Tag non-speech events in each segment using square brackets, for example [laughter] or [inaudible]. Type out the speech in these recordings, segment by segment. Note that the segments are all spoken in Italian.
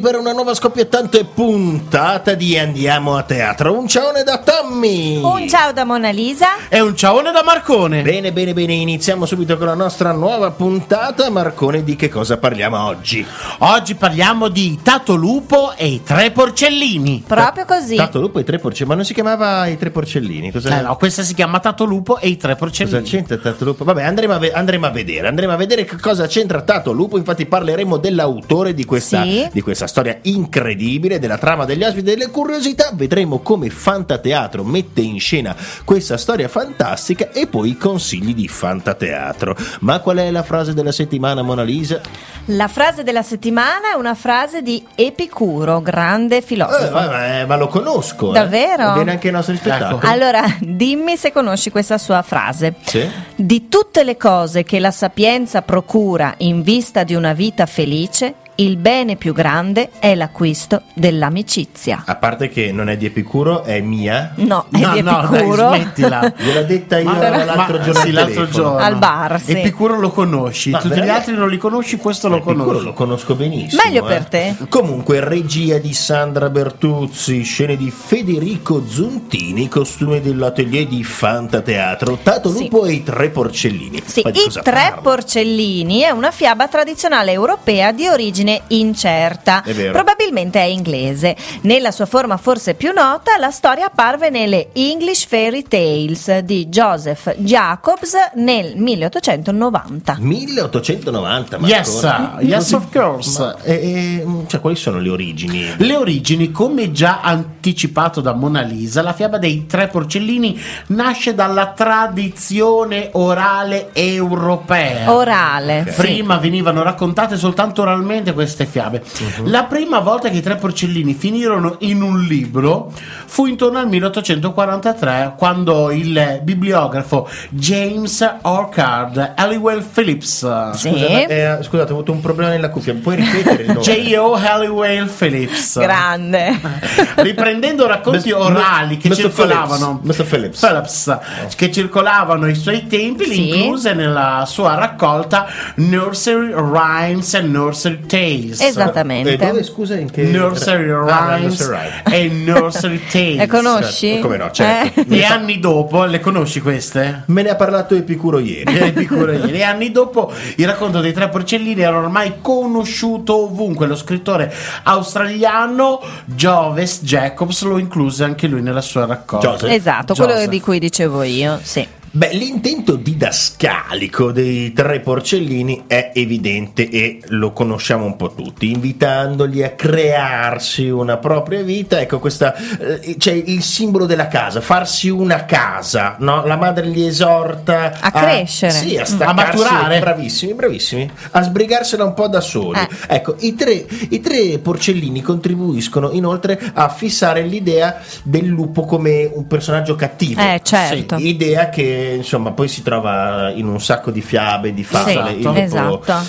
per una nuova scoppiettante puntata di Andiamo a teatro. Un ciaone da Tommy. Un ciao da Mona Lisa. E un ciaone da Marcone. Bene, bene, bene, iniziamo subito con la nostra nuova puntata. Marcone, di che cosa parliamo oggi? Oggi parliamo di Tato Lupo e i tre porcellini. Proprio così. Tato Lupo e i tre porcellini, ma non si chiamava i tre porcellini? Cosa, Eh no, questa si chiama Tato Lupo e i tre cosa porcellini. c'entra Tato Lupo? Vabbè, andremo a, ve- andremo a vedere, andremo a vedere che cosa c'entra Tato Lupo. Infatti parleremo dell'autore di questa, Sì. di questa storia incredibile, della trama degli ospiti, delle curiosità. Vedremo come Fantateatro mette in scena questa storia fantastica e poi i consigli di Fantateatro. Ma qual è la frase della settimana, Mona Lisa? La frase della settimana è una frase di Epicuro, grande Eh, filosofo. ma, ma- ma lo conosco. eh. Davvero? Viene anche ai nostri spettacoli. Allora, dimmi se conosci questa sua frase. Sì? Di tutte le cose che la sapienza procura in vista di una vita felice, il bene più grande è l'acquisto dell'amicizia. A parte che non è di Epicuro, è mia. No, è No, di no, dai, Epicuro. smettila. Gliel'ho detta io Ma- l'altro ma- giorno. sì, al l'altro giorno. Al bar, sì. Epicuro lo conosci, Ma tutti gli altri non li conosci, questo lo Epicuro conosci. lo conosco benissimo. Meglio eh. per te. Comunque, regia di Sandra Bertuzzi, scene di Federico Zuntini, costume dell'atelier di Fantateatro, Tato Sì. Lupo e i tre porcellini. Sì, I tre parla? porcellini è una fiaba tradizionale europea di origine incerta. È vero. Probabilmente è inglese. Nella sua forma forse più nota, la storia apparve nelle English Fairy Tales di Joseph Jacobs nel 1890. 1890, ma Yes, ancora? yes, of course. Ma, eh, eh, cioè, quali sono le origini? Le origini, come già anticipato da Mona Lisa, la fiaba dei tre porcellini nasce dalla tradizione orale europea. Orale. Ok. sì. Prima venivano raccontate soltanto oralmente queste fiabe. Mhm. La prima volta che i tre porcellini finirono in un libro fu intorno al 1843, quando il bibliografo James Orchard Halliwell Phillips. Sì. Scusa, ma, eh, scusate, ho avuto un problema nella cuffia. Puoi ripetere il nome? [laughs] J.O. Halliwell Phillips. Grande. [laughs] Riprendendo racconti Mr. orali che Mr. circolavano. Phillips. Mr. Phillips. Phillips, che circolavano ai suoi tempi, le Sì. incluse nella sua raccolta Nursery Rhymes and Nursery Tales. Esattamente. E dove, scusa, in che... Nursery Ah, Rhymes e Nursery [laughs] Tales. Le conosci? Certo, come no, certo. Eh? E anni dopo, le conosci queste? Me ne ha parlato Epicuro ieri. [laughs] Eh, piccolo ieri. E anni dopo il racconto dei tre porcellini era ormai conosciuto ovunque. Lo scrittore australiano Joves Jacobs lo incluse anche lui nella sua raccolta. Joseph. Esatto, quello Joseph. di cui dicevo io, sì. Beh, l'intento didascalico dei tre porcellini è evidente e lo conosciamo un po' tutti, invitandoli a crearsi una propria vita. Ecco, questa eh, c'è il simbolo della casa, farsi una casa, no? La madre li esorta A crescere. sì, a, Mm. A maturare. Bravissimi, bravissimi, a sbrigarsela un po' da soli. Eh. Ecco, i tre, i tre porcellini contribuiscono inoltre a fissare l'idea del lupo come un personaggio cattivo. Eh, certo. Sì, idea che insomma poi si trova in un sacco di fiabe, di favole. Sì, lupo- esatto.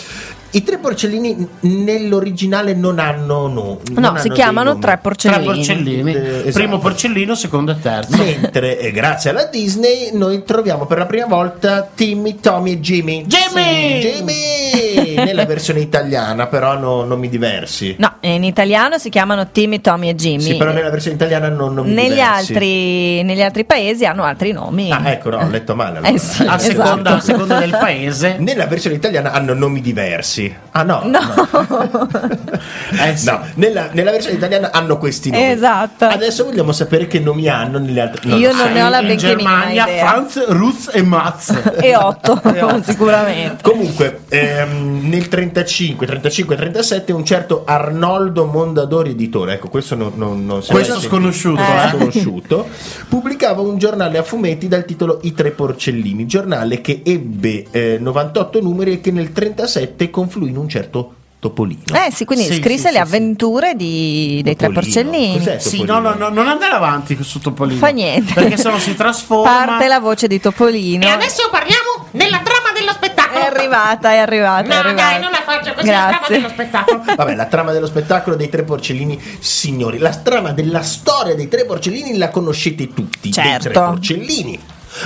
I tre porcellini nell'originale non hanno no, non No, hanno si chiamano tre porcellini. Tre porcellini. Eh, esatto. Primo porcellino, secondo e terzo. Mentre eh, grazie alla Disney noi troviamo per la prima volta Timmy, Tommy e Jimmy. Jimmy! Sì, Jimmy! Nella versione italiana però hanno nomi diversi. No, in italiano si chiamano Timmy, Tommy e Jimmy. Sì, però nella versione italiana hanno nomi negli, diversi. altri, negli altri paesi hanno altri nomi. Ah, ecco, no, ho letto male. allora. Eh sì, A esatto. seconda, a seconda del paese. Nella versione italiana hanno nomi diversi. Ah no. No. Eh [laughs] sì. No, nella, nella versione italiana hanno questi nomi. Esatto. Adesso vogliamo sapere che nomi hanno nelle altre. Io lo non ne ho la benché Germania, idea. Franz, Ruz e Maz. [laughs] [laughs] E otto, sicuramente. Comunque, ehm, nel 35, 35 37 un certo Arnoldo Mondadori editore, ecco questo non, non, non si Questo sconosciuto, eh. sconosciuto, pubblicava un giornale a fumetti dal titolo I Tre Porcellini, giornale che ebbe eh, 98 numeri e che nel 37 confluì in un certo Topolino. Eh sì, quindi Sì, scrisse sì, le sì, avventure di- dei tre porcellini. Sì, no, no, no, non andare avanti su Topolino. Fa niente. Perché se no si [laughs] trasforma. Parte la voce di Topolino. E adesso parliamo della trama dello spettacolo. È arrivata, è arrivata. è No, arrivata. dai, non la faccio così, la trama dello Grazie. spettacolo. [laughs] Vabbè, la trama dello spettacolo dei tre porcellini, signori, la trama della storia dei tre porcellini la conoscete tutti, dei tre Certo. porcellini.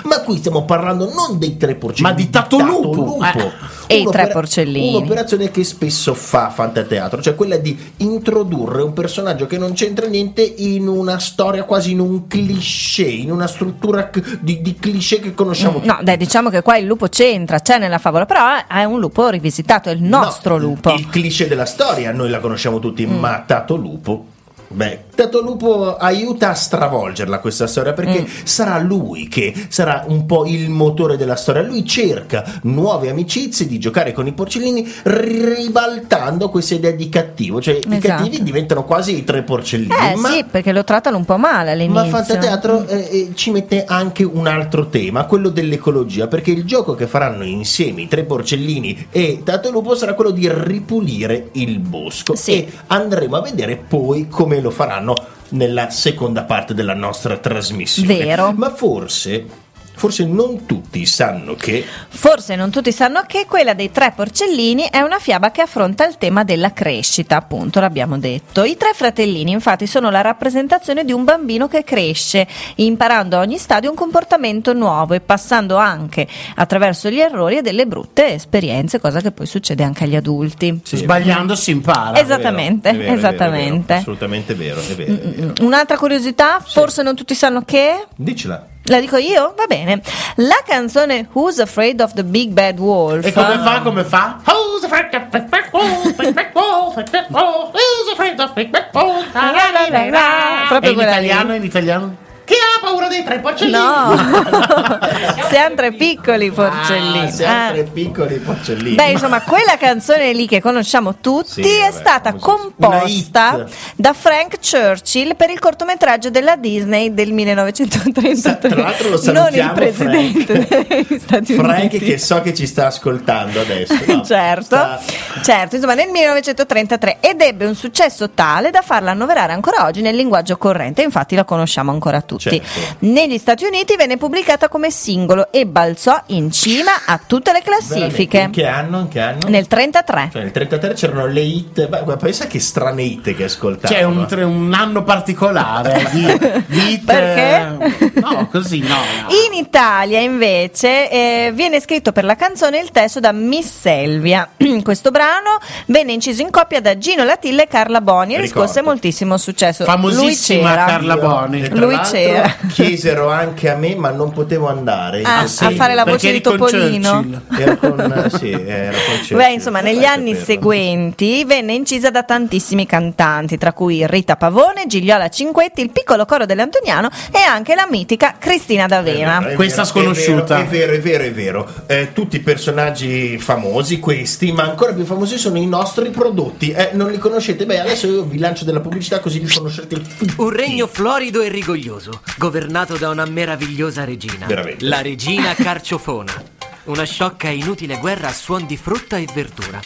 Ma qui stiamo parlando non dei tre porcellini, Ma di Tato Lupo. Lupo. Eh. E i tre porcellini. Un'operazione che spesso fa fantateatro, cioè quella di introdurre un personaggio che non c'entra niente in una storia quasi in un cliché, in una struttura di, di cliché che conosciamo No, dai, diciamo che qua il lupo c'entra, c'è nella favola, però è un lupo rivisitato, è il nostro No, lupo. Mm. Il cliché della storia, noi la conosciamo tutti, ma Tato Lupo. Beh, Tato Lupo aiuta a stravolgerla questa storia perché Mm. sarà lui che sarà un po' il motore della storia. Lui cerca nuove amicizie, di giocare con i porcellini, ribaltando questa idea di cattivo. Cioè, i Esatto. cattivi diventano quasi i tre porcellini. Eh ma sì, perché lo trattano un po' male all'inizio. ma Fantateatro eh, eh, ci mette anche un altro tema, quello dell'ecologia, perché il gioco che faranno insieme i tre porcellini e Tato Lupo sarà quello di ripulire il bosco Sì. e andremo a vedere poi come lo faranno nella seconda parte della nostra trasmissione. Vero. Ma forse forse non tutti sanno che Forse non tutti sanno che quella dei tre porcellini è una fiaba che affronta il tema della crescita, appunto, l'abbiamo detto. I tre fratellini, infatti, sono la rappresentazione di un bambino che cresce, imparando a ogni stadio un comportamento nuovo e passando anche attraverso gli errori e delle brutte esperienze, cosa che poi succede anche agli adulti. Sbagliando si impara. Esattamente, È vero, è vero, è vero, esattamente. assolutamente vero, è vero, è vero. Un'altra curiosità, forse non tutti sanno che Dicela. La dico io? Va bene. La canzone Who's Afraid of the Big Bad Wolf? E come fa? Come fa? Who's afraid of big bad wolf? Big bad wolf, big bad wolf. Who's afraid of big bad wolf? La, la, la, la, la. E Proprio in italiano? In italiano? Chi ha paura dei tre porcellini? No, [laughs] siamo tre piccoli porcellini. Ah, siamo Ah. tre piccoli porcellini. Beh, insomma, quella canzone lì che conosciamo tutti Sì, è vabbè, stata composta da Frank Churchill per il cortometraggio della Disney del 1933. Sa- tra l'altro lo non il salutiamo, presidente degli Stati Frank Uniti. che so che ci sta ascoltando adesso. no? [laughs] certo, Sta- certo, insomma nel 1933 ed ebbe un successo tale da farla annoverare ancora oggi nel linguaggio corrente, infatti la conosciamo ancora tutti. Certo. Negli Stati Uniti venne pubblicata come singolo e balzò in cima a tutte le classifiche. In che anno? In che anno? Nel 33. Cioè, nel 33 c'erano le hit. Guarda, pensa che strane hit che ascoltavano. C'è un, tre- un anno particolare di, di [laughs] hit, Perché? eh, No, così no. no. In Italia invece eh, viene scritto per la canzone il testo da Miss Selvia. [clears throat] Questo brano venne inciso in coppia da Gino Latilla e Carla Boni e riscosse moltissimo successo. Famosissima Lui c'era. Carla Boni. Lui c'era. Chiesero anche a me, ma non potevo andare. Ah, a fare la voce di Topolino. Era con, sì, era con. Beh, insomma, negli anni saperlo. seguenti venne incisa da tantissimi cantanti, tra cui Rita Pavone, Gigliola Cinquetti, il piccolo coro dell'Antoniano e anche la mitica Cristina D'Avena. È Questa vero, sconosciuta. È vero, è vero, è vero. è vero. Eh, tutti personaggi famosi, questi, ma ancora più famosi sono i nostri prodotti. Eh, non li conoscete? Beh, adesso io vi lancio della pubblicità così li conoscete tutti. Un regno florido e rigoglioso, governato da una meravigliosa regina. Veramente. La regina Carciofona. Una sciocca e inutile guerra a suon di frutta e verdura.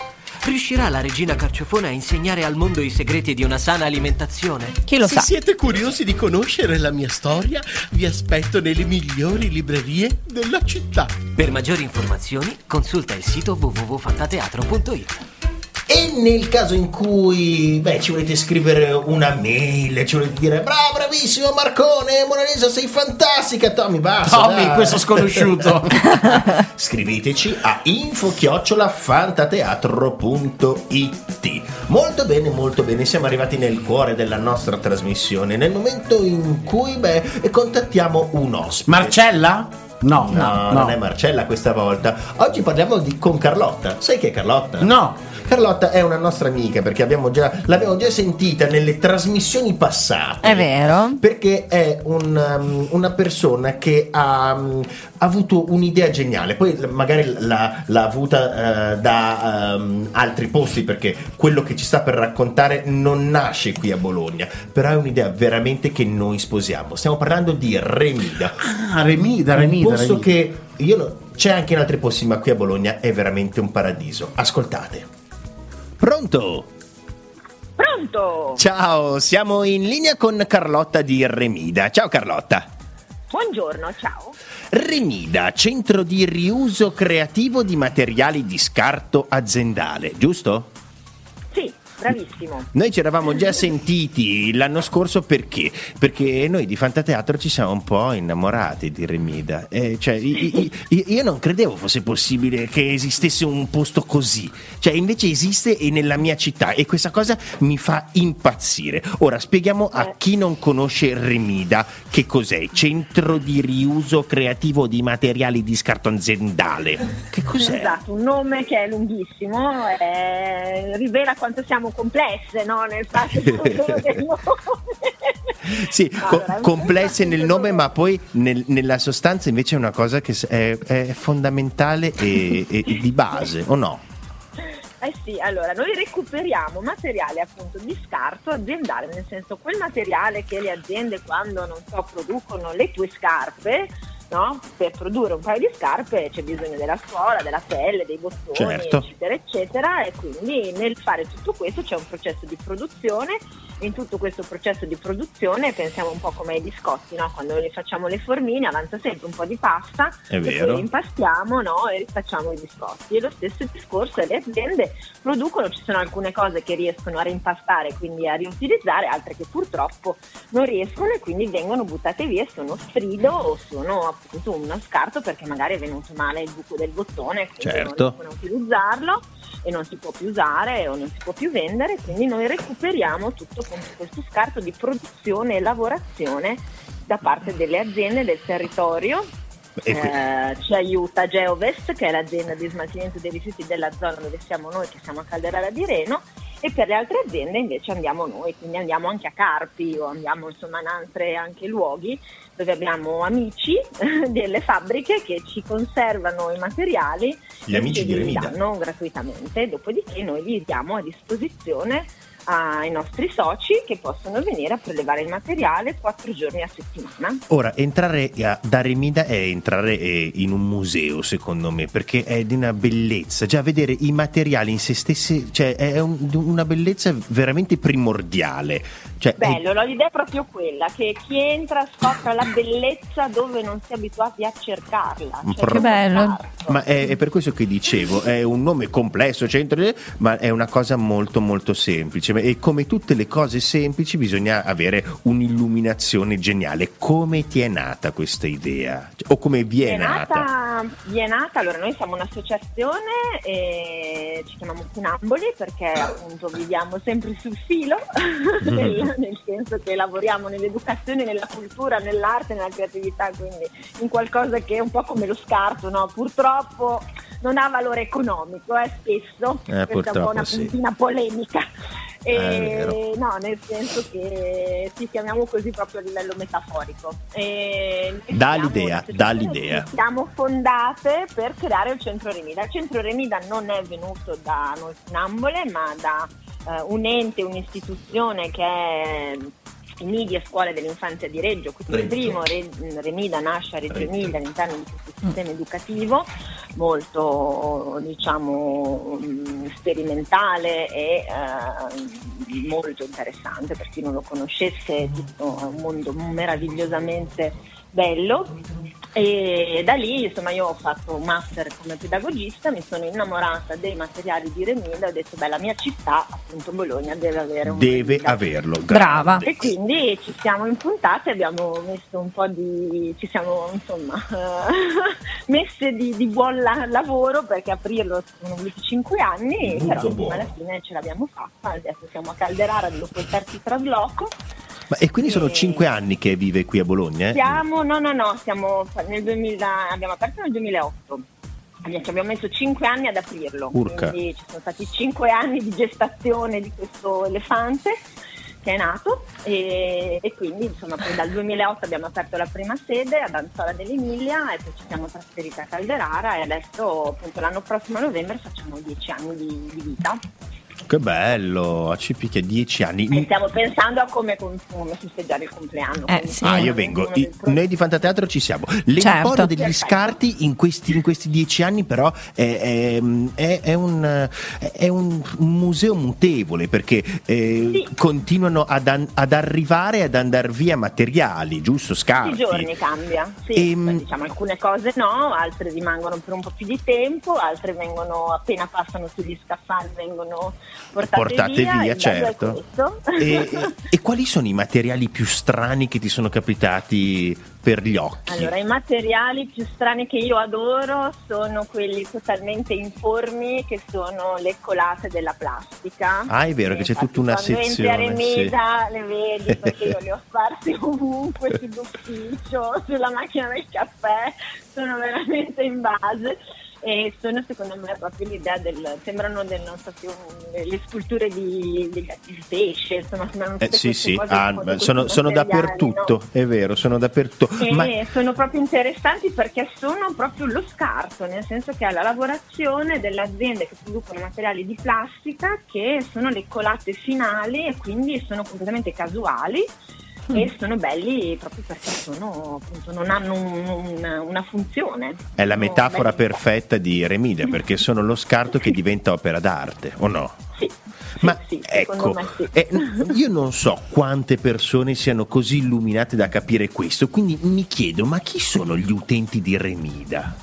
Riuscirà la regina Carciofona a insegnare al mondo i segreti di una sana alimentazione? Chi lo Se sa? siete curiosi di conoscere la mia storia, vi aspetto nelle migliori librerie della città. Per maggiori informazioni consulta il sito www.fantateatro.it. E nel caso in cui beh, ci volete scrivere una mail, ci volete dire bravo, bravissimo Marcone, Mona Lisa, sei fantastica, Tommy, basta. Tommy, dai." questo sconosciuto. [laughs] Scriveteci a info-fantateatro.it Molto bene, molto bene, siamo arrivati nel cuore della nostra trasmissione, nel momento in cui beh, contattiamo un ospite. Marcella? No, No, no, non no. è Marcella questa volta. Oggi parliamo di, con Carlotta. Sai chi è Carlotta? No. Carlotta è una nostra amica perché abbiamo già, l'abbiamo già sentita nelle trasmissioni passate. È vero? Perché è un, um, una persona che ha, um, ha avuto un'idea geniale. Poi magari l'ha, l'ha avuta eh, da um, altri posti perché quello che ci sta per raccontare non nasce qui a Bologna. Però è un'idea veramente che noi sposiamo. Stiamo parlando di Remida. Ah, Remida, Un Remida. posto Remida. che io c'è anche in altri posti, ma qui a Bologna è veramente un paradiso. Ascoltate. Pronto? Pronto? Ciao, siamo in linea con Carlotta di Remida. Ciao Carlotta. Buongiorno, ciao. Remida, centro di riuso creativo di materiali di scarto aziendale, giusto? Bravissimo. Noi ci eravamo già sentiti l'anno scorso perché? Perché noi di Fantateatro ci siamo un po' innamorati di Remida. Eh, cioè, i- i- io non credevo fosse possibile che esistesse un posto così. Cioè, invece esiste e nella mia città e questa cosa mi fa impazzire. Ora spieghiamo a chi non conosce Remida che cos'è. Centro di riuso creativo di materiali di scarto aziendale. Che cos'è? Esatto, un nome che è lunghissimo, eh, rivela quanto siamo complesse no? nel fatto solo del nome. Sì, co- Allora, complesse nel nome, ma poi nel- nella sostanza invece è una cosa che è, è fondamentale e, e- e di base, o no? Eh sì, allora noi recuperiamo materiale appunto di scarto aziendale, nel senso quel materiale che le aziende quando non so producono le tue scarpe, no? Per produrre un paio di scarpe c'è bisogno della suola, della pelle, dei bottoni, Certo. eccetera, eccetera, e quindi nel fare tutto questo c'è un processo di produzione. In tutto questo processo di produzione pensiamo un po' come ai biscotti, no? Quando noi facciamo le formine avanza sempre un po' di pasta È e vero. poi impastiamo no? e rifacciamo i biscotti. E lo stesso discorso le aziende producono, ci sono alcune cose che riescono a rimpastare, quindi a riutilizzare, altre che purtroppo non riescono e quindi vengono buttate via, sono sfrido o sono appunto uno scarto perché magari è venuto male il buco del bottone, quindi Certo. non riescono a utilizzarlo e non si può più usare o non si può più vendere, quindi noi recuperiamo tutto con questo scarto di produzione e lavorazione da parte delle aziende del territorio. Eh, ci aiuta Geovest, che è l'azienda di smaltimento dei rifiuti della zona dove siamo noi, che siamo a Calderara di Reno, e per le altre aziende invece andiamo noi, quindi andiamo anche a Carpi o andiamo insomma in altri anche luoghi dove abbiamo amici [laughs] delle fabbriche che ci conservano i materiali Gli e amici di li danno gratuitamente, dopodiché noi li diamo a disposizione ai nostri soci che possono venire a prelevare il materiale quattro giorni a settimana. Ora, entrare a- da Remida è entrare eh, in un museo, secondo me, perché è di una bellezza. Già vedere i materiali in se stessi, cioè è un- una bellezza veramente primordiale. Cioè, è- Bello, no, l'idea è proprio quella, che chi entra scopra la bellezza dove non si è abituati a cercarla. Cioè pro- Che bello. Ma è, è per questo che dicevo, è un nome complesso, centro, ma è una cosa molto molto semplice e come tutte le cose semplici bisogna avere un'illuminazione geniale. Come ti è nata questa idea? Cioè, O come vi è, è nata? nata, vi è nata, allora noi siamo un'associazione e ci chiamiamo Funamboli perché appunto viviamo sempre sul filo, [laughs] nel, nel senso che lavoriamo nell'educazione, nella cultura, nell'arte, nella creatività, quindi in qualcosa che è un po' come lo scarto, no? purtroppo non ha valore economico, eh, spesso, Eh, questa è un po' una sì. puntina polemica. Eh, è vero. E, no, nel senso che ci chiamiamo così proprio a livello metaforico. E noi Dà siamo l'idea, un'associazione dà l'idea. Siamo fondate per creare il centro Remida. Il centro Remida non è venuto da noi funambole, ma da eh, un ente, un'istituzione che è Media Scuole dell'Infanzia di Reggio, quindi il primo Re- Remida nasce a Reggio. Emilia all'interno di questo sistema educativo molto diciamo mh, sperimentale e eh, molto interessante. Per chi non lo conoscesse è tutto un mondo meravigliosamente bello e da lì insomma io ho fatto un master come pedagogista mi sono innamorata dei materiali di Remida e ho detto beh la mia città appunto Bologna deve avere un Deve Remida. averlo. Brava. E quindi ci siamo impuntate, abbiamo messo un po' di. ci siamo insomma [laughs] messe di, di buon la- lavoro perché aprirlo sono voluti 5 anni, Buzzo però insomma, buono. alla fine ce l'abbiamo fatta. Adesso siamo a Calderara dopo il terzo trasloco. Ma, e quindi sono E- cinque anni che vive qui a Bologna? eh? Siamo, no, no, no, siamo nel 2000, abbiamo aperto nel 2008. Abbiamo- Ci abbiamo messo 5 anni ad aprirlo, Urca. quindi ci sono stati 5 anni di gestazione di questo elefante che è nato e, e quindi insomma poi dal 2008 abbiamo aperto la prima sede ad Anzola dell'Emilia e poi ci siamo trasferiti a Calderara e adesso appunto l'anno prossimo a novembre facciamo 10 anni di, di vita Che bello, a Cipicchia, dieci anni. e stiamo pensando a come, come festeggiare il compleanno. Eh, sì. Ah, io vengo. I- Noi di Fantateatro ci siamo. L'emporio Certo. degli Perfetto. scarti in questi, in questi dieci anni, però, è, è- è- è un, è un museo mutevole perché eh, Sì. continuano ad, an- ad arrivare e ad andare via materiali, giusto? Tutti Scarti. i giorni cambia, sì, Ehm, diciamo alcune cose no, altre rimangono per un po' più di tempo, altre vengono appena passano sugli scaffali vengono portate, Portate via, via, certo. E, e- e quali sono i materiali più strani che ti sono capitati per gli occhi? Allora, i materiali più strani che io adoro sono quelli totalmente informi, che sono le colate della plastica. Ah, è vero che c'è tutta una quando sezione, Entri a Remeda le vedi perché io le ho sparse [laughs] ovunque sull'ufficio, sulla macchina del caffè, sono veramente in base. E sono secondo me proprio l'idea del. sembrano del, non so se un- le sculture di, di, di pesce, insomma, sembrano Eh, sì, sì, cose ah, sono, sono dappertutto, no? è vero, sono dappertutto. E Ma sono proprio interessanti perché sono proprio lo scarto, nel senso che è la lavorazione delle aziende che producono materiali di plastica che sono le colate finali e quindi sono completamente casuali. E sono belli proprio perché sono, appunto, non hanno un- un- una funzione. è la metafora belli- perfetta di Remida perché [laughs] sono lo scarto che diventa opera d'arte, o no? Sì, Ma sì, ecco, sì. eh, io non so quante persone siano così illuminate da capire questo, quindi mi chiedo, ma chi sono gli utenti di Remida?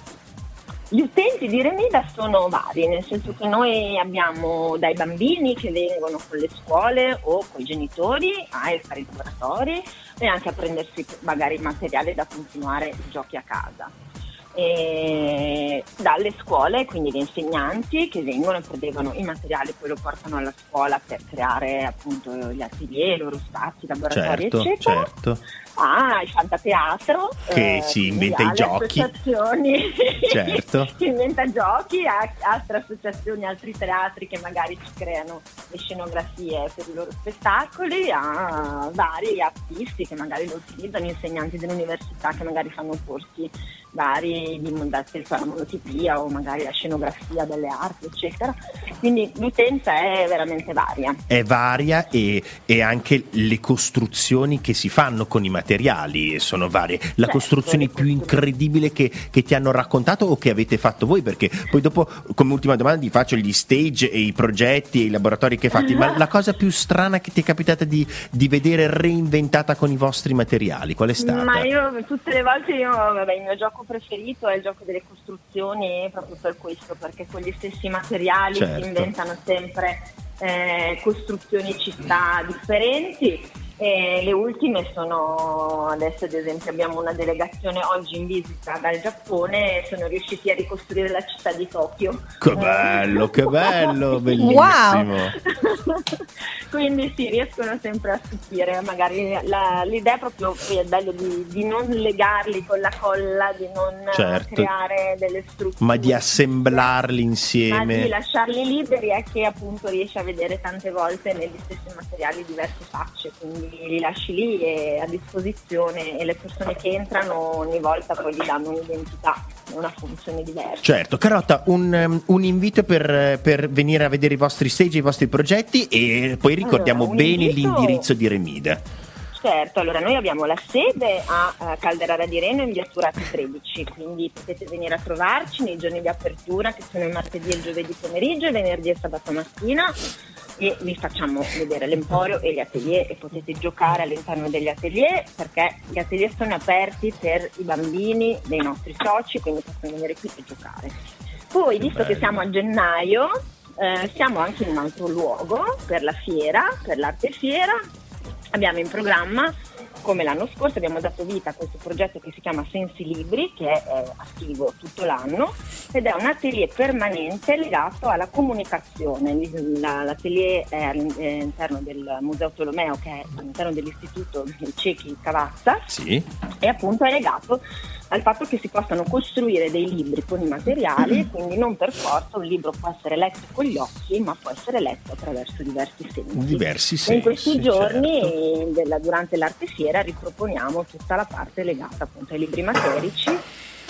Gli utenti di Remida sono vari, nel senso che noi abbiamo dai bambini che vengono con le scuole o con i genitori a fare i laboratori e anche a prendersi magari materiale da continuare i giochi a casa. E dalle scuole, quindi gli insegnanti che vengono e prendevano i materiali, poi lo portano alla scuola per creare appunto gli atelier, i loro spazi, laboratori, Certo, eccetera. certo. Ah, il fantateatro Che eh, si inventa i giochi. associazioni [laughs] Certo. [laughs] si inventa giochi, a- altre associazioni, altri teatri che magari ci creano le scenografie per i loro spettacoli, a vari artisti che magari lo utilizzano, insegnanti dell'università che magari fanno corsi vari di mondarsi la monotipia o magari la scenografia delle arti, eccetera. Quindi l'utenza è veramente varia. È varia e, e anche le costruzioni che si fanno con i materiali sono varie. La Certo, costruzione più incredibile che, che ti hanno raccontato o che avete fatto voi? Perché poi dopo, come ultima domanda, ti faccio gli stage e i progetti e i laboratori che hai fatti, ma la cosa più strana che ti è capitata di, di vedere reinventata con i vostri materiali, qual è stata? Ma io tutte le volte io, vabbè, il mio gioco preferito è il gioco delle costruzioni proprio per questo, perché con gli stessi materiali Certo. si inventano sempre eh, costruzioni città differenti. E le ultime sono adesso ad esempio abbiamo una delegazione oggi in visita dal Giappone e sono riusciti a ricostruire la città di Tokyo. Che bello, che bello, [laughs] bellissimo. Wow. Quindi sì, riescono sempre a stupire, magari la- l'idea è proprio poi è bello di, di non legarli con la colla, di non Certo. creare delle strutture. Ma di assemblarli Ma di insieme. lasciarli liberi è che appunto riesci a vedere tante volte negli stessi materiali diverse facce, quindi li lasci lì e a disposizione e le persone che entrano ogni volta poi gli danno un'identità e una funzione diversa. Certo, Carotta, un, um, un invito per, per venire a vedere i vostri stage, i vostri progetti e poi ricordiamo Allora, bene invito- l'indirizzo di Remida. Certo, allora noi abbiamo la sede a eh, Calderara di Reno in via Turati 13, quindi potete venire a trovarci nei giorni di apertura che sono il martedì e il giovedì pomeriggio, il venerdì e sabato mattina e vi facciamo vedere l'emporio e gli atelier e potete giocare all'interno degli atelier perché gli atelier sono aperti per i bambini dei nostri soci, quindi possono venire qui e giocare. Poi, visto bello. che siamo a gennaio, eh, siamo anche in un altro luogo per la fiera, per l'arte fiera. Abbiamo in programma, come l'anno scorso, abbiamo dato vita a questo progetto che si chiama Sensi Libri, che è eh, attivo tutto l'anno ed è un atelier permanente legato alla comunicazione. La- L'atelier è all'interno del Museo Tolomeo, che è all'interno dell'Istituto dei Ciechi Cavazza, Sì? e appunto è legato al fatto che si possano costruire dei libri con i materiali, quindi non per forza un libro può essere letto con gli occhi, ma può essere letto attraverso diversi sensi. Diversi E sensi. in questi giorni, certo. della- durante l'arte fiera, riproponiamo tutta la parte legata appunto ai libri materici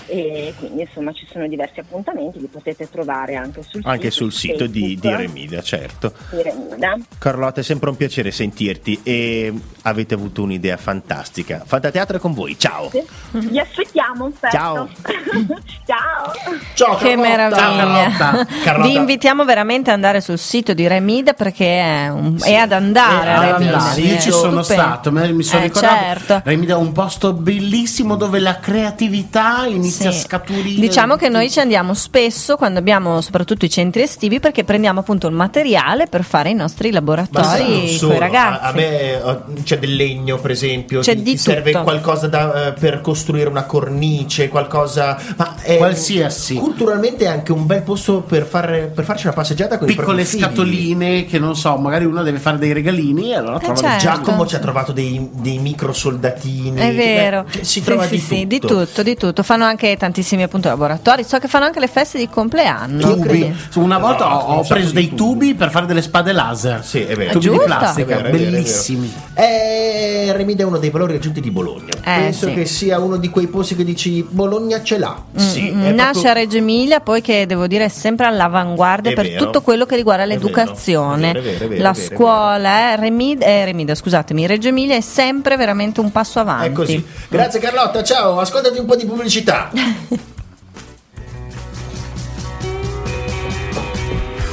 e quindi insomma ci sono diversi appuntamenti, li potete trovare anche sul Anche sito, sul sito di, di Remida, certo. di Remida. Carlotta, è sempre un piacere sentirti e avete avuto un'idea fantastica. Fantateatro è con voi, ciao! Vi aspettiamo, certo. Ciao. [laughs] Ciao! Ciao, Che Carlotta. Meraviglia! Carlotta. Carlotta. Vi invitiamo veramente ad andare sul sito di Remida perché è, un- è ad andare Eh, a ad Remida. andare. Io È ci sono stupendo. stato, mi sono Eh, ricordato. certo. Remida è un posto bellissimo dove la creatività inizia inizia Sì. a scaturire. Diciamo che noi ci andiamo spesso quando abbiamo soprattutto i centri estivi perché prendiamo appunto il materiale per fare i nostri laboratori con i ragazzi. A, a me oh, c'è del legno, per esempio. C'è ti, di ti serve qualcosa da, eh, per costruire una cornice, qualcosa. Ma è Qualsiasi. Culturalmente è anche un bel posto per, fare, per farci una passeggiata con i Piccole scatoline che non so, magari uno deve fare dei regalini e allora trova certo. Giacomo ci ha trovato dei, dei micro soldatini. È vero, Beh, si Sì, trova sì, di, sì, tutto. di tutto, di tutto. Fanno anche tantissimi appunto laboratori. So che fanno anche le feste di compleanno. tubi. Una volta No, ho, ho preso di dei tubi. tubi per fare delle spade laser. Sì, è vero. Tubi di giusto. plastica, È vero, è vero, è vero. bellissimi. Eh, Remida è uno dei valori aggiunti di Bologna. Penso sì. che sia uno di quei posti che dici Bologna ce l'ha. Sì, Mm, Nasce proprio- a Reggio Emilia, poi che devo dire è sempre all'avanguardia È per vero. tutto quello che riguarda l'educazione. è vero, è vero, è vero, La scuola, eh, Remid- eh, Remida, scusatemi, Reggio Emilia è sempre veramente un passo avanti. È così. Grazie Carlotta, ciao, ascoltati un po' di pubblicità. [laughs]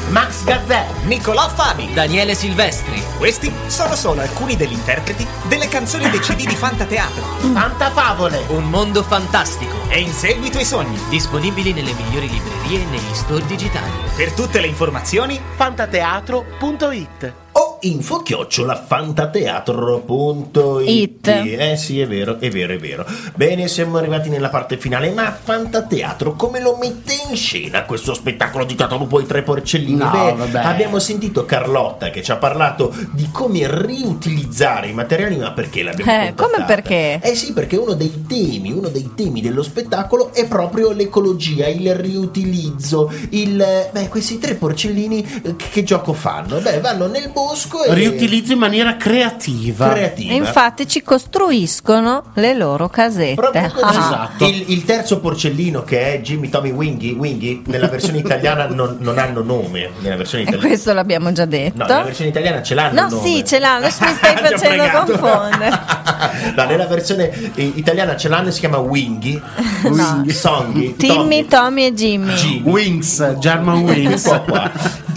Max Gazzè, Nicolò Fabi, Daniele Silvestri, questi sono solo alcuni degli interpreti delle canzoni dei CD di Fantateatro. [laughs] Fantafavole. un mondo fantastico. E in seguito ai sogni. Disponibili nelle migliori librerie e negli store digitali. Per tutte le informazioni, Fantateatro.it info chiocciola fantateatro.it It. Eh sì, è vero, è vero, è vero. Bene, siamo arrivati nella parte finale, ma Fantateatro come lo mette in scena questo spettacolo di Tatalupo i tre porcellini? No, Beh, vabbè. abbiamo sentito Carlotta che ci ha parlato di come riutilizzare i materiali, ma perché l'abbiamo Eh, contattata? come perché? Eh sì, perché uno dei temi, uno dei temi dello spettacolo è proprio l'ecologia, il riutilizzo, il... Beh, questi tre porcellini eh, che, che gioco fanno? Beh, vanno nel bosco e... Riutilizzo in maniera creativa. creativa. E infatti ci costruiscono le loro casette. Ah. Esatto. Il, il terzo porcellino che è Jimmy Tommy Wingy, Wingy nella versione [laughs] italiana non, non hanno nome. Nella versione E italiana. questo l'abbiamo già detto. No, nella versione italiana ce l'hanno. No, sì, ce l'hanno, [laughs] mi stai facendo confondere. [laughs] no, nella versione italiana ce l'hanno e si chiama Wingy. No. Songhi. Timmy, Tommy e Jimmy. Jimmy. Wings, German Wings.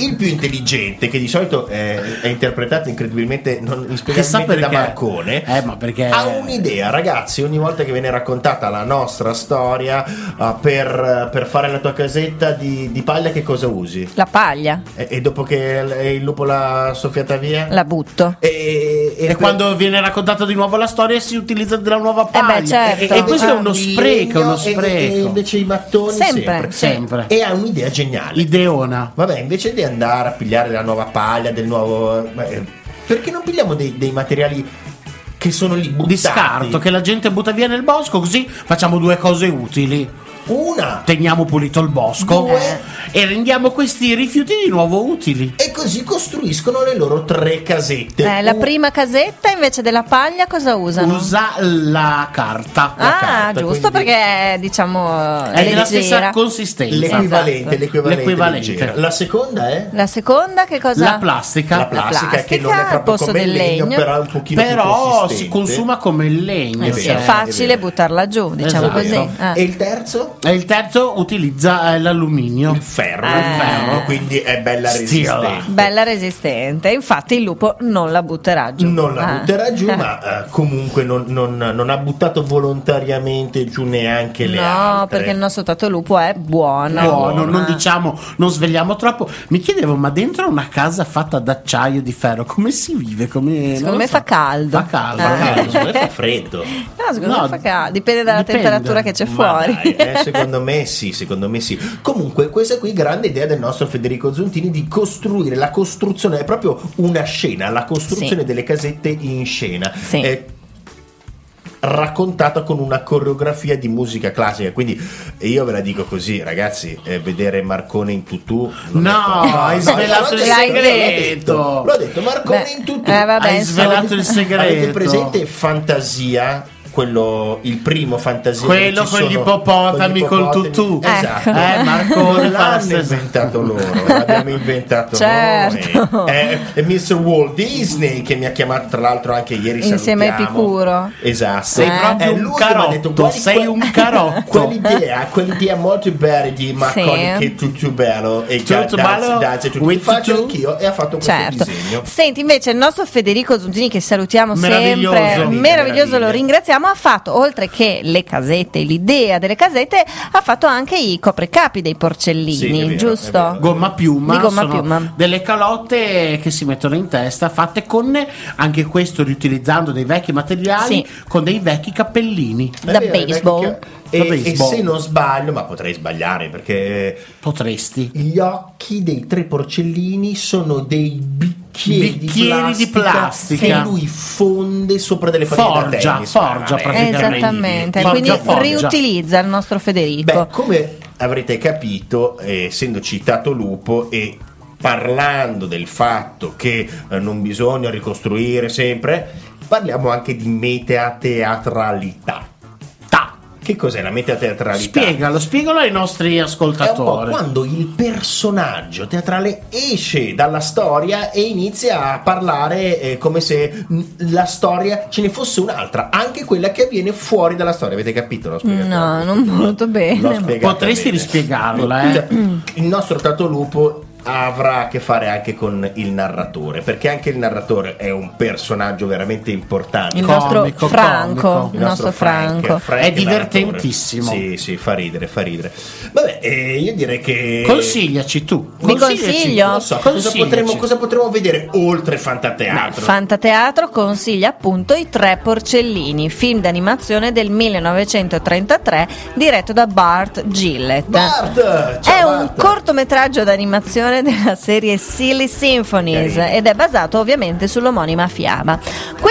Il più intelligente, che di solito è, è interpretato incredibilmente, non inspiegabilmente da perché. Marcone, Eh, ma perché. ha un'idea, ragazzi. Ogni volta che viene raccontata la nostra storia uh, per, per fare la tua casetta di, di paglia, che cosa usi? La paglia, E, e dopo che il lupo l'ha soffiata via? la butto. E, E quando viene raccontata di nuovo la storia si utilizza della nuova Eh beh, paglia. certo. E, e questo è uno spreco, uno e- spreco. E, invece i mattoni Sempre, sempre. Sempre. E ha un'idea geniale. Ideona. Vabbè, invece di andare a pigliare la nuova paglia, del nuovo. perché non pigliamo dei, dei materiali che sono lì buttati? Di scarto che la gente butta via nel bosco, così facciamo due cose utili. Una! Teniamo pulito il bosco Due. e rendiamo questi rifiuti di nuovo utili. E così costruiscono le loro tre casette. Eh, la prima casetta invece della paglia cosa usano? Usa la carta. ah, carta, giusto quindi- perché diciamo è della stessa leggera. consistenza. L'equivalente, Esatto. l'equivalente, L'equivalente. La seconda è La seconda che cosa? La plastica. la plastica, che non è plastica proprio come il del legno, legno. però è un pochino più Però si consuma come il legno. Eh sì, vero, è facile buttarla giù, diciamo Esatto. così. Eh. E il terzo? E il terzo utilizza eh, l'alluminio. Il ferro, Eh. il ferro, quindi è bella Steel. resistente. Bella resistente, infatti il lupo non la butterà giù. Non la Ah. butterà giù, ma eh, comunque non, non- non ha buttato volontariamente giù neanche le No, altre. perché il nostro tatalupo è buono. Buono, non Ah. diciamo, non svegliamo troppo. Mi chiedevo, ma dentro una casa fatta d'acciaio di ferro, come si vive? Come, Secondo me fa caldo. Fa caldo. Ah. Eh, secondo me fa freddo. [laughs] No, secondo No, me fa caldo, dipende dalla dipende. temperatura che c'è Ma fuori. dai, eh, secondo me sì, secondo me sì. Comunque, questa qui grande idea del nostro Federico Zontini di costruire la costruzione, è proprio una scena, la costruzione Sì. delle casette in scena. Sì. È raccontata con una coreografia di musica classica quindi io ve la dico così ragazzi eh, vedere Marcone in tutù No, hai svelato il segreto. l'ho detto, l'ho detto Marcone Beh, in tutù eh, vabbè, Hai svelato il segreto. avete presente Fantasia quello il primo fantasia Quello con gli ippopotami col tutù. esatto Ecco. Eh, non fa la l'hanno inventato loro l'abbiamo inventato Certo. noi è, è Mr. Walt Disney che mi ha chiamato tra l'altro anche ieri Insieme a. Epicuro. esatto Sei Eh. proprio È un lui che mi ha carotto, detto, "Guardi sei un carotto. [laughs] quell'idea quell'idea molto bella di Marconi Sì. che è tutto bello e Tutto tutto bello danza, tutto faccio anch'io e ha fatto questo Certo. disegno Senti, invece il nostro Federico Zuntini che salutiamo sempre, meraviglioso, lo ringraziamo, ricordiamo, ha fatto, oltre che le casette, l'idea delle casette, ha fatto anche i copricapi dei porcellini, Sì, vero, giusto? Gomma piuma, gomma piuma. delle calotte che si mettono in testa, fatte con anche questo riutilizzando dei vecchi materiali, Sì. con dei vecchi cappellini. Da baseball. vecchio. E, e se non sbaglio, ma potrei sbagliare perché Potresti. gli occhi dei tre porcellini sono dei bicchieri, Bicchieri di plastica. che lui fonde sopra delle da Forgia, tennis. forgia praticamente. Esattamente, Forgia, quindi forgia. riutilizza il nostro Federico. Beh, come avrete capito, eh, essendo citato Lupo e parlando del fatto che eh, non bisogna ricostruire sempre, parliamo anche di metateatralità. Ta. Che cos'è la metateatralità? Spiegalo, spiegalo ai nostri È un po' ascoltatori. quando il personaggio teatrale esce dalla storia e inizia a parlare eh, come se mh, la storia ce ne fosse un'altra, anche quella che avviene fuori dalla storia. Avete capito? L'ho spiegato? No, non molto bene. Potresti bene. rispiegarla, eh? Cioè, Il nostro Tatolupo avrà a che fare anche con il narratore, perché anche il narratore è un personaggio veramente importante. Il Comico, nostro Franco, comico. il nostro Franco. Frank È narratore. divertentissimo. Sì, sì, fa ridere, fa ridere. Vabbè, eh, io direi che Consigliaci tu. Consigliaci. consiglio? non so, cosa potremmo, cosa potremmo vedere oltre Beh, Fantateatro? Fantateatro consiglia appunto I Tre Porcellini, film d'animazione del 1933 diretto da Bart Gillett. Bart! Ciao, È un Bart. cortometraggio d'animazione della serie Silly Symphonies ed è basato ovviamente sull'omonima fiaba.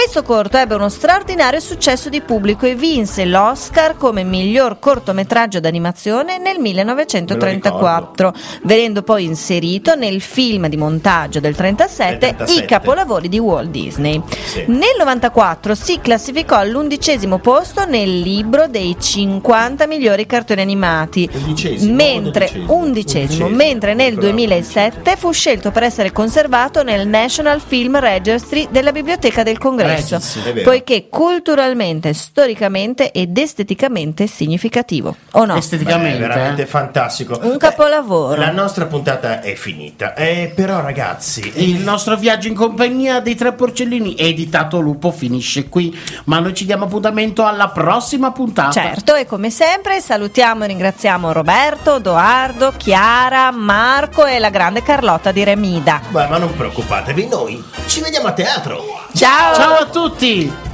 Questo corto ebbe uno straordinario successo di pubblico e vinse l'Oscar come miglior cortometraggio d'animazione nel 1934, venendo poi inserito nel film di montaggio del 37, Del 37. I capolavori di Walt Disney. Sì. Nel 94 si classificò all'undicesimo posto nel libro dei 50 migliori cartoni animati, Undicesimo mentre, undicesimo, Undicesimo, mentre nel bravo. 2007 fu scelto per essere conservato nel National Film Registry della Biblioteca del Congresso, È vero. poiché culturalmente, storicamente ed esteticamente significativo. O no? Beh, Esteticamente. veramente eh. fantastico. Un Beh, capolavoro. La nostra puntata è finita. Eh, però, ragazzi, Il nostro viaggio in compagnia dei tre porcellini editato Lupo finisce qui, ma noi ci diamo appuntamento alla prossima puntata. Certo, e come sempre salutiamo e ringraziamo Roberto, Doardo, Chiara, Marco e la grande Carlotta di Remida. Beh, ma non preoccupatevi, noi ci vediamo a teatro. Ciao! Ciao a tutti!